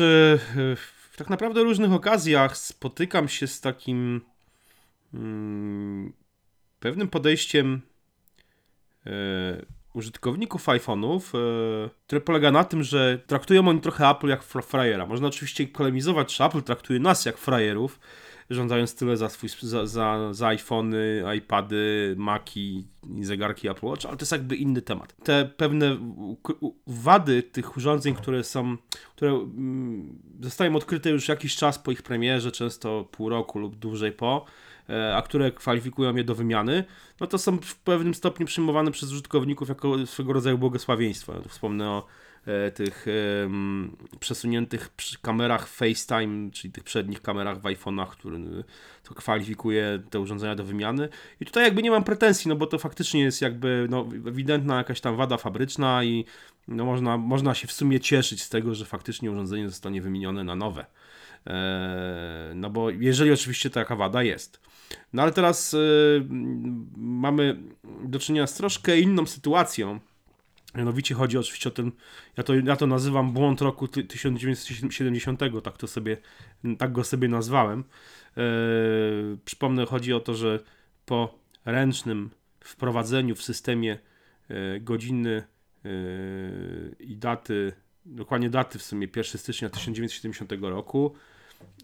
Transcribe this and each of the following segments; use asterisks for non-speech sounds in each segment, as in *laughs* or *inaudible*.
e, w tak naprawdę różnych okazjach spotykam się z takim mm, pewnym podejściem e, użytkowników iPhone'ów, e, które polega na tym, że traktują oni trochę Apple jak frajera. Można oczywiście polemizować, czy Apple traktuje nas jak frajerów, żądając tyle za, swój, za, za, za iPhony, iPady, Maci i zegarki Apple Watch, ale to jest jakby inny temat. Te pewne wady tych urządzeń, które są, które mm, zostają odkryte już jakiś czas po ich premierze, często pół roku lub dłużej po, e, a które kwalifikują je do wymiany, no to są w pewnym stopniu przyjmowane przez użytkowników jako swego rodzaju błogosławieństwo. Ja wspomnę o E, tych przesuniętych kamerach FaceTime, czyli tych przednich kamerach w iPhone'ach, który to kwalifikuje te urządzenia do wymiany. I tutaj jakby nie mam pretensji, no bo to faktycznie jest jakby no, ewidentna jakaś tam wada fabryczna i no, można, można się w sumie cieszyć z tego, że faktycznie urządzenie zostanie wymienione na nowe. E, no bo jeżeli oczywiście taka wada jest. No ale teraz e, mamy do czynienia z troszkę inną sytuacją, Mianowicie chodzi oczywiście o ten, ja to, ja to nazywam błąd roku 1970, tak, to sobie, tak go sobie nazwałem. Eee, przypomnę, chodzi o to, że po ręcznym wprowadzeniu w systemie e, godziny e, i daty, dokładnie daty w sumie 1 stycznia 1970 roku,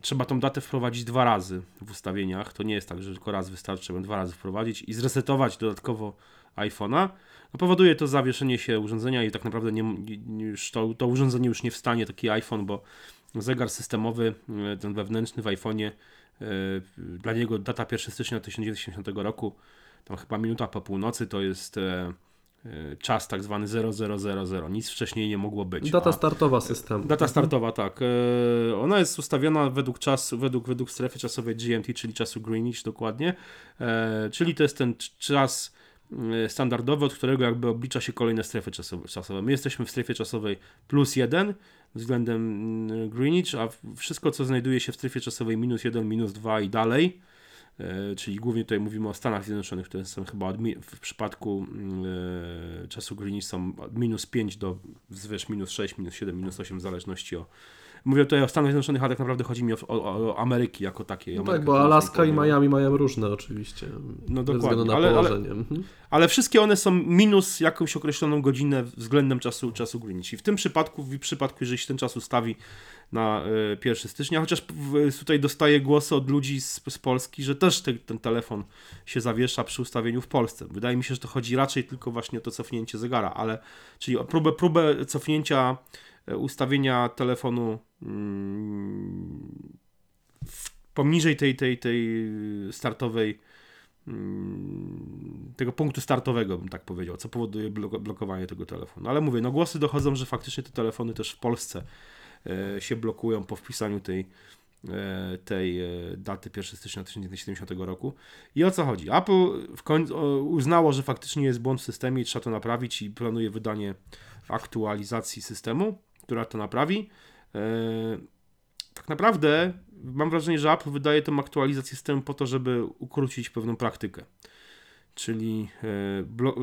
trzeba tą datę wprowadzić dwa razy w ustawieniach. To nie jest tak, że tylko raz wystarczy, dwa razy wprowadzić i zresetować dodatkowo iPhone'a no powoduje to zawieszenie się urządzenia i tak naprawdę nie, już to, to urządzenie już nie wstanie, taki iPhone, bo zegar systemowy, e, ten wewnętrzny w iPhone'ie, e, dla niego data 1 stycznia 1990 roku, tam chyba minuta po północy to jest e, czas tak zwany 0000, nic wcześniej nie mogło być. Data startowa systemu. Data startowa, tak. Ona jest ustawiona według czasu, według, według strefy czasowej GMT, czyli czasu Greenwich dokładnie, czyli to jest ten czas standardowy, od którego jakby oblicza się kolejne strefy czasowe. My jesteśmy w strefie czasowej plus 1 względem mm, Greenwich, a wszystko co znajduje się w strefie czasowej minus 1, minus 2 i dalej, e, czyli głównie tutaj mówimy o Stanach Zjednoczonych, które są chyba w przypadku czasu Greenwich są od minus 5 do wzwyż minus 6, minus 7, minus 8 w zależności o Mówię tutaj o Stanach Zjednoczonych, ale tak naprawdę chodzi mi o, o, o Ameryki jako takiej. No tak, bo Alaska i Miami mają różne oczywiście. No dokładnie. Na ale, położenie. Ale, mhm. ale, wszystkie one są minus jakąś określoną godzinę względem czasu, czasu Greenwich. I w tym przypadku, w przypadku, jeżeli się ten czas ustawi na y, 1 stycznia, chociaż tutaj dostaję głosy od ludzi z, z Polski, że też te, ten telefon się zawiesza przy ustawieniu w Polsce. Wydaje mi się, że to chodzi raczej tylko właśnie o to cofnięcie zegara, ale czyli o próbę, próbę cofnięcia E, ustawienia telefonu mm, poniżej tej, tej, tej startowej mm, tego punktu startowego, bym tak powiedział, co powoduje blokowanie tego telefonu. Ale mówię, no głosy dochodzą, że faktycznie te telefony też w Polsce e, się blokują po wpisaniu tej, e, tej daty 1 stycznia 1970 roku. I o co chodzi? Apple w końcu uznało, że faktycznie jest błąd w systemie i trzeba to naprawić i planuje wydanie aktualizacji systemu która to naprawi. E, tak naprawdę mam wrażenie, że Apple wydaje tę aktualizację systemu po to, żeby ukrócić pewną praktykę. Czyli e, no,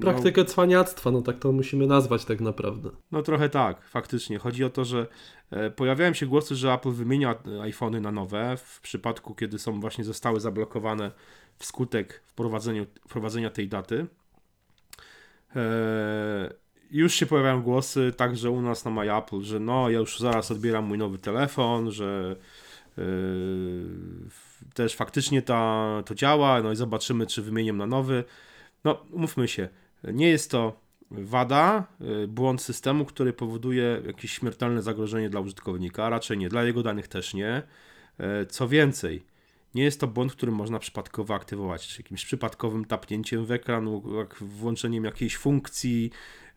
praktykę cwaniactwa, no tak to musimy nazwać tak naprawdę. No trochę tak, faktycznie. Chodzi o to, że e, pojawiają się głosy, że Apple wymienia iPhony na nowe w przypadku, kiedy są właśnie zostały zablokowane wskutek wprowadzenia tej daty już się pojawiają głosy, także u nas na MyApple, że no, ja już zaraz odbieram mój nowy telefon, że yy, też faktycznie ta, to działa, no i zobaczymy, czy wymienię na nowy. No, umówmy się, nie jest to wada, yy, błąd systemu, który powoduje jakieś śmiertelne zagrożenie dla użytkownika, raczej nie, dla jego danych też nie. Yy, co więcej, nie jest to błąd, który można przypadkowo aktywować, czy jakimś przypadkowym tapnięciem w ekran, włączeniem jakiejś funkcji,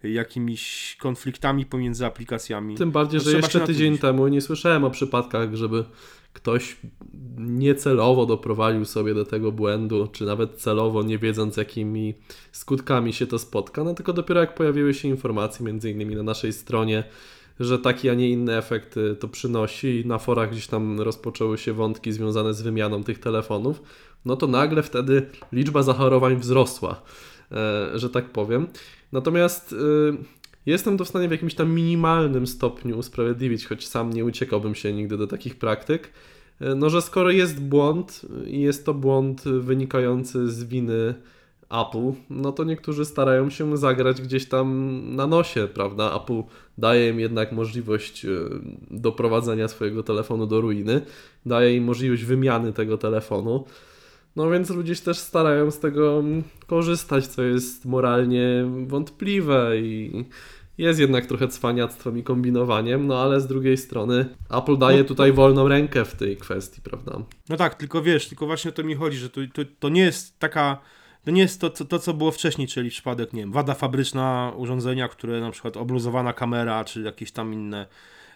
jakimiś konfliktami pomiędzy aplikacjami. Tym bardziej, że jeszcze tydzień temu nie słyszałem o przypadkach, żeby ktoś niecelowo doprowadził sobie do tego błędu, czy nawet celowo, nie wiedząc jakimi skutkami się to spotka, no tylko dopiero jak pojawiły się informacje, między innymi na naszej stronie, że taki, a nie inny efekt to przynosi i na forach gdzieś tam rozpoczęły się wątki związane z wymianą tych telefonów, no to nagle wtedy liczba zachorowań wzrosła, e, że tak powiem. Natomiast y, Jestem to w stanie w jakimś tam minimalnym stopniu usprawiedliwić, choć sam nie uciekałbym się nigdy do takich praktyk. E, no, że skoro jest błąd i jest to błąd wynikający z winy Apple, no to niektórzy starają się zagrać gdzieś tam na nosie, prawda? Apple daje im jednak możliwość e, doprowadzenia swojego telefonu do ruiny, daje im możliwość wymiany tego telefonu. No więc ludzie też starają z tego korzystać, co jest moralnie wątpliwe i jest jednak trochę cwaniactwem i kombinowaniem, no ale z drugiej strony Apple daje no, tutaj wolną rękę w tej kwestii, prawda? No tak, tylko wiesz, tylko właśnie o to mi chodzi, że to, to, to nie jest taka to nie jest to, co, to, co było wcześniej, czyli przypadek, nie wiem, wada fabryczna urządzenia, które na przykład obluzowana kamera, czy jakieś tam inne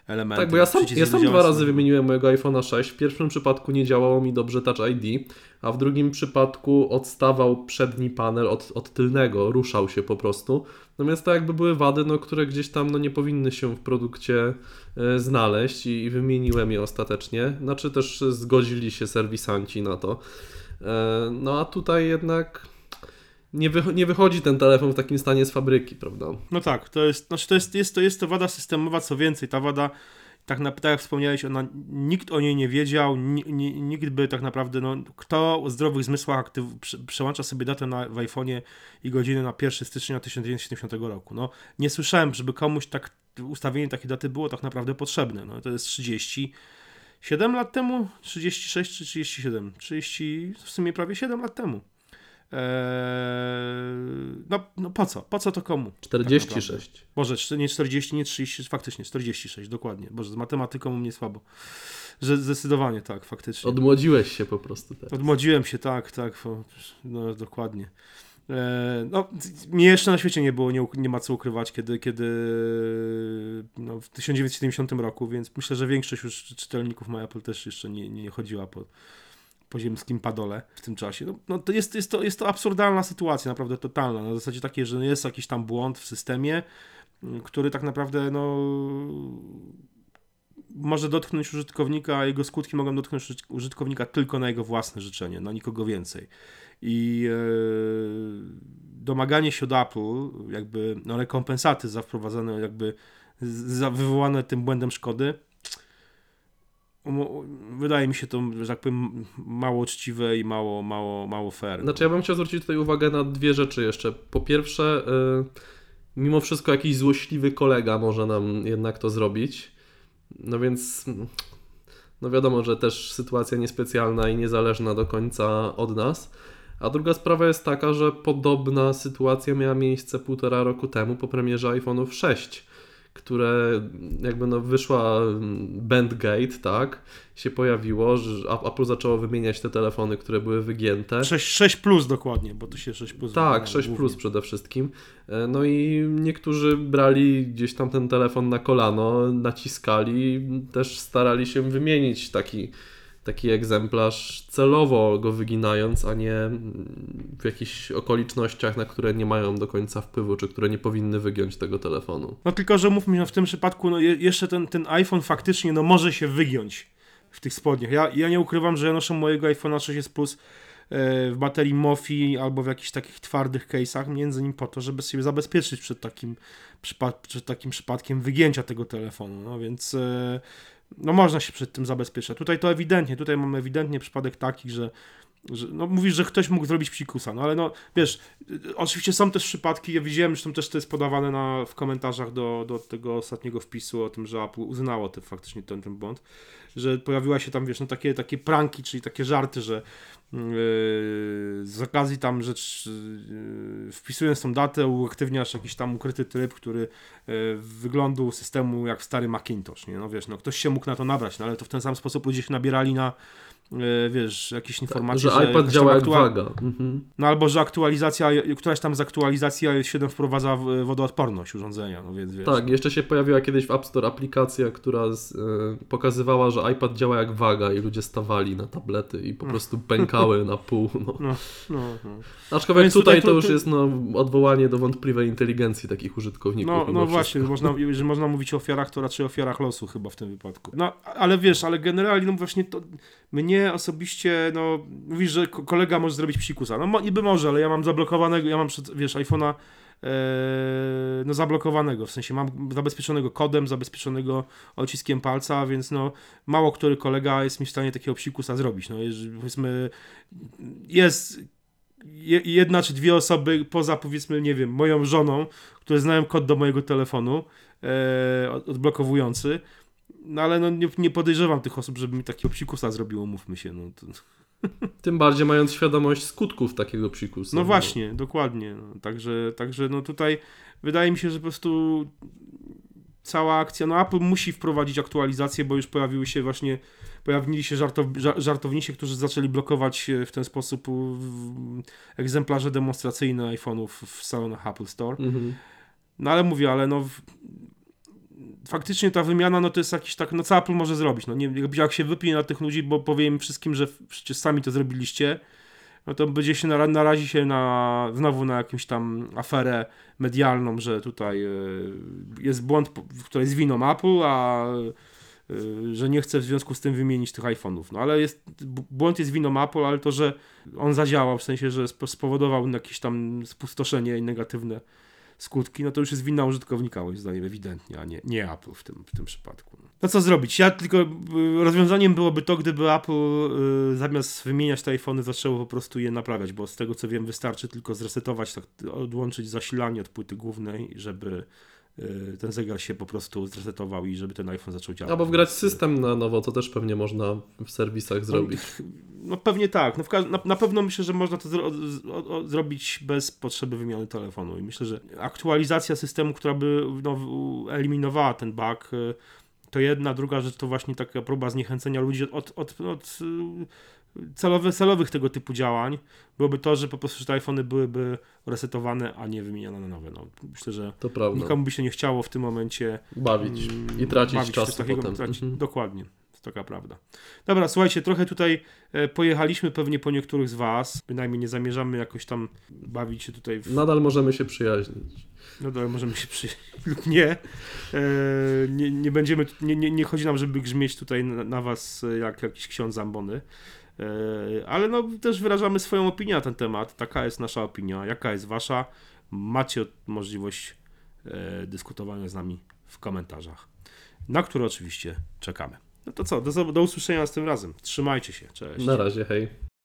elementy. Tak, bo ja sam, ja sam dwa razy wymieniłem mojego iPhone'a 6. W pierwszym przypadku nie działało mi dobrze Touch ID, a w drugim przypadku odstawał przedni panel od, od tylnego, ruszał się po prostu. Natomiast to jakby były wady, no, które gdzieś tam no, nie powinny się w produkcie e, znaleźć i, i wymieniłem je ostatecznie. Znaczy też zgodzili się serwisanci na to. E, no a tutaj jednak nie, nie wychodzi ten telefon w takim stanie z fabryki, prawda? No tak, to jest, znaczy to jest, jest, to, jest to wada systemowa, co więcej, ta wada, tak, na, tak jak wspomniałeś, ona, nikt o niej nie wiedział, nikt by tak naprawdę, no, kto o zdrowych zmysłach aktyw, przełącza sobie datę na, w iPhone'ie i godzinę na 1 stycznia 1970 roku. No, nie słyszałem, żeby komuś tak ustawienie takiej daty było tak naprawdę potrzebne. No, to jest 37 lat temu, 36 czy 37? 30, w sumie prawie 7 lat temu. Eee, no, no po co? Po co to komu? 46. Tak Boże, nie 40, nie 30, faktycznie 46, dokładnie. Boże, z matematyką u mnie słabo. Że zdecydowanie tak, faktycznie. Odmłodziłeś się po prostu teraz. Odmłodziłem się, tak, tak, no dokładnie. Eee, no, mnie jeszcze na świecie nie było, nie, nie ma co ukrywać, kiedy, kiedy no, w 1970 roku, więc myślę, że większość już czytelników My Apple też jeszcze nie, nie chodziła po, poziemskim padole w tym czasie. No, no to jest, jest, to, jest to absurdalna sytuacja, naprawdę totalna. Na zasadzie takiej, że jest jakiś tam błąd w systemie, mm, który tak naprawdę no, może dotknąć użytkownika, a jego skutki mogą dotknąć użytkownika tylko na jego własne życzenie, na nikogo więcej. I e, domaganie się od Apple, jakby no, rekompensaty za wprowadzone, jakby za wywołane tym błędem szkody, wydaje mi się to, że tak powiem, mało uczciwe i mało, mało, mało fair. Znaczy ja bym chciał zwrócić tutaj uwagę na dwie rzeczy jeszcze. Po pierwsze, yy, mimo wszystko jakiś złośliwy kolega może nam jednak to zrobić. No więc no wiadomo, że też sytuacja niespecjalna i niezależna do końca od nas. A druga sprawa jest taka, że podobna sytuacja miała miejsce półtora roku temu po premierze iPhone'ów 6 które jakby no wyszła Bandgate, tak, się pojawiło, że Apple zaczęło wymieniać te telefony, które były wygięte. 6, 6 plus dokładnie, bo to się 6 plus. Tak, 6 plus przede wszystkim. E, no i niektórzy brali gdzieś tam ten telefon na kolano, naciskali, też starali się wymienić taki taki egzemplarz celowo go wyginając, a nie w jakichś okolicznościach, na które nie mają do końca wpływu, czy które nie powinny wygiąć tego telefonu. No tylko, że mówmy, no w tym przypadku no jeszcze ten, ten iPhone faktycznie no może się wygiąć w tych spodniach. Ja, ja nie ukrywam, że ja noszę mojego iPhone'a 6s Plus e, w baterii MOFI albo w jakichś takich twardych case'ach, między innymi po to, żeby sobie zabezpieczyć przed takim, przed takim przypadkiem wygięcia tego telefonu. No więc e, no można się przed tym zabezpieczać. Tutaj to ewidentnie, tutaj mamy ewidentnie przypadek taki, że, że no mówisz, że ktoś mógł zrobić psikusa, no ale no wiesz, oczywiście są też przypadki, ja widziałem, że też to jest podawane na, w komentarzach do, do tego ostatniego wpisu o tym, że Apple uznało ten, faktycznie ten, ten błąd, że pojawiła się tam, wiesz, no takie, takie pranki, czyli takie żarty, że yy, z okazji tam rzecz, yy, wpisując tą datę, uaktywniasz jakiś tam ukryty tryb, który yy, systemu jak stary Macintosh, nie? No wiesz, no ktoś się mógł na to nabrać, no ale to w ten sam sposób ludzie się nabierali na wiesz, jakieś informacje, że, że iPad działa jak waga. Mhm. No albo, że aktualizacja, któraś tam z aktualizacji iOS 7 wprowadza wodoodporność urządzenia, no więc wiesz. Tak, no. jeszcze się pojawiła kiedyś w App Store aplikacja, która z, y, pokazywała, że iPad działa jak waga i ludzie stawali na tablety i po no. prostu pękały na pół. No. No, no, no. Aczkolwiek tutaj, tutaj to, już jest no, odwołanie do wątpliwej inteligencji takich użytkowników. No, no właśnie, można, że można mówić o ofiarach, to raczej o ofiarach losu chyba w tym wypadku. No, ale wiesz, ale generalnie no właśnie to mnie osobiście, no, mówisz, że kolega może zrobić psikusa. No niby może, ale ja mam zablokowanego, ja mam przed, wiesz, iPhone'a no zablokowanego, w sensie mam zabezpieczonego kodem, zabezpieczonego odciskiem palca, więc no mało który kolega jest mi w stanie takiego psikusa zrobić. No jeżeli, powiedzmy jest jedna czy dwie osoby poza powiedzmy, nie wiem, moją żoną, które znają kod do mojego telefonu e, odblokowujący, no ale no, nie, nie, podejrzewam tych osób, żeby mi takiego psikusa zrobiło, mówmy się. No, to... *laughs* Tym bardziej mając świadomość skutków takiego psikusa. No, no. właśnie, dokładnie. No. Także, także no tutaj wydaje mi się, że po prostu cała akcja, no Apple musi wprowadzić aktualizację, bo już pojawiły się właśnie, pojawili się żartow, żartownicy, którzy zaczęli blokować w ten sposób egzemplarze demonstracyjne iPhone'ów w salonach Apple Store. Mhm. No ale mówię, ale no faktycznie ta wymiana, no to jest jakiś tak, no co Apple może zrobić? No nie jak się wypije na tych ludzi, bo powiem wszystkim, że przecież sami to zrobiliście, no to będzie się narazi się na, znowu na jakąś tam aferę medialną, że tutaj y, jest błąd, który jest winą Apple, a y, że nie chce w związku z tym wymienić tych iPhone'ów. No ale jest, błąd jest winą Apple, ale to, że on zadziałał, w sensie, że spowodował jakieś tam spustoszenie negatywne skutki, no to już jest wina użytkownika, moim zdaniem, ewidentnie, a nie, nie Apple w tym, w tym przypadku. No co zrobić? Ja tylko y, rozwiązaniem byłoby to, gdyby Apple y, zamiast wymieniać te iPhony zaczęło po prostu je naprawiać, bo z tego co wiem wystarczy tylko zresetować, tak, odłączyć zasilanie od płyty głównej, żeby ten zegar się po prostu zresetował i żeby ten iPhone zaczął działać. Albo wgrać system na nowo, to też pewnie można w serwisach zrobić. No, no pewnie tak. No, na, na, pewno myślę, że można to zro, zrobić bez potrzeby wymiany telefonu i myślę, że aktualizacja systemu, która by no, eliminowała ten bug, y, to jedna, druga rzecz to właśnie taka próba zniechęcenia ludzi od, od, od, od celowy, celowych tego typu działań byłoby to, że po prostu że te iPhony byłyby resetowane, a nie wymieniane na nowe. No, myślę, że nikomu by się nie chciało w tym momencie bawić mm, i tracić bawić czas takiego, potem. Tracić, mhm. Dokładnie. To taka prawda. Dobra, słuchajcie, trochę tutaj e, pojechaliśmy pewnie po niektórych z Was. Bynajmniej nie zamierzamy jakoś tam bawić się tutaj. W... Nadal możemy się przyjaźnić. Nadal możemy się przyjaźnić *laughs* lub nie. E, nie. Nie będziemy, nie, nie, nie chodzi nam, żeby grzmieć tutaj na, na Was jak jakiś ksiądz Zambony. E, ale no też wyrażamy swoją opinię na ten temat. Taka jest nasza opinia. Jaka jest wasza? Macie możliwość dyskutowania z nami w komentarzach, na które oczywiście czekamy. No to co, do, do usłyszenia tym razem. Trzymajcie się, cześć. Na razie, hej.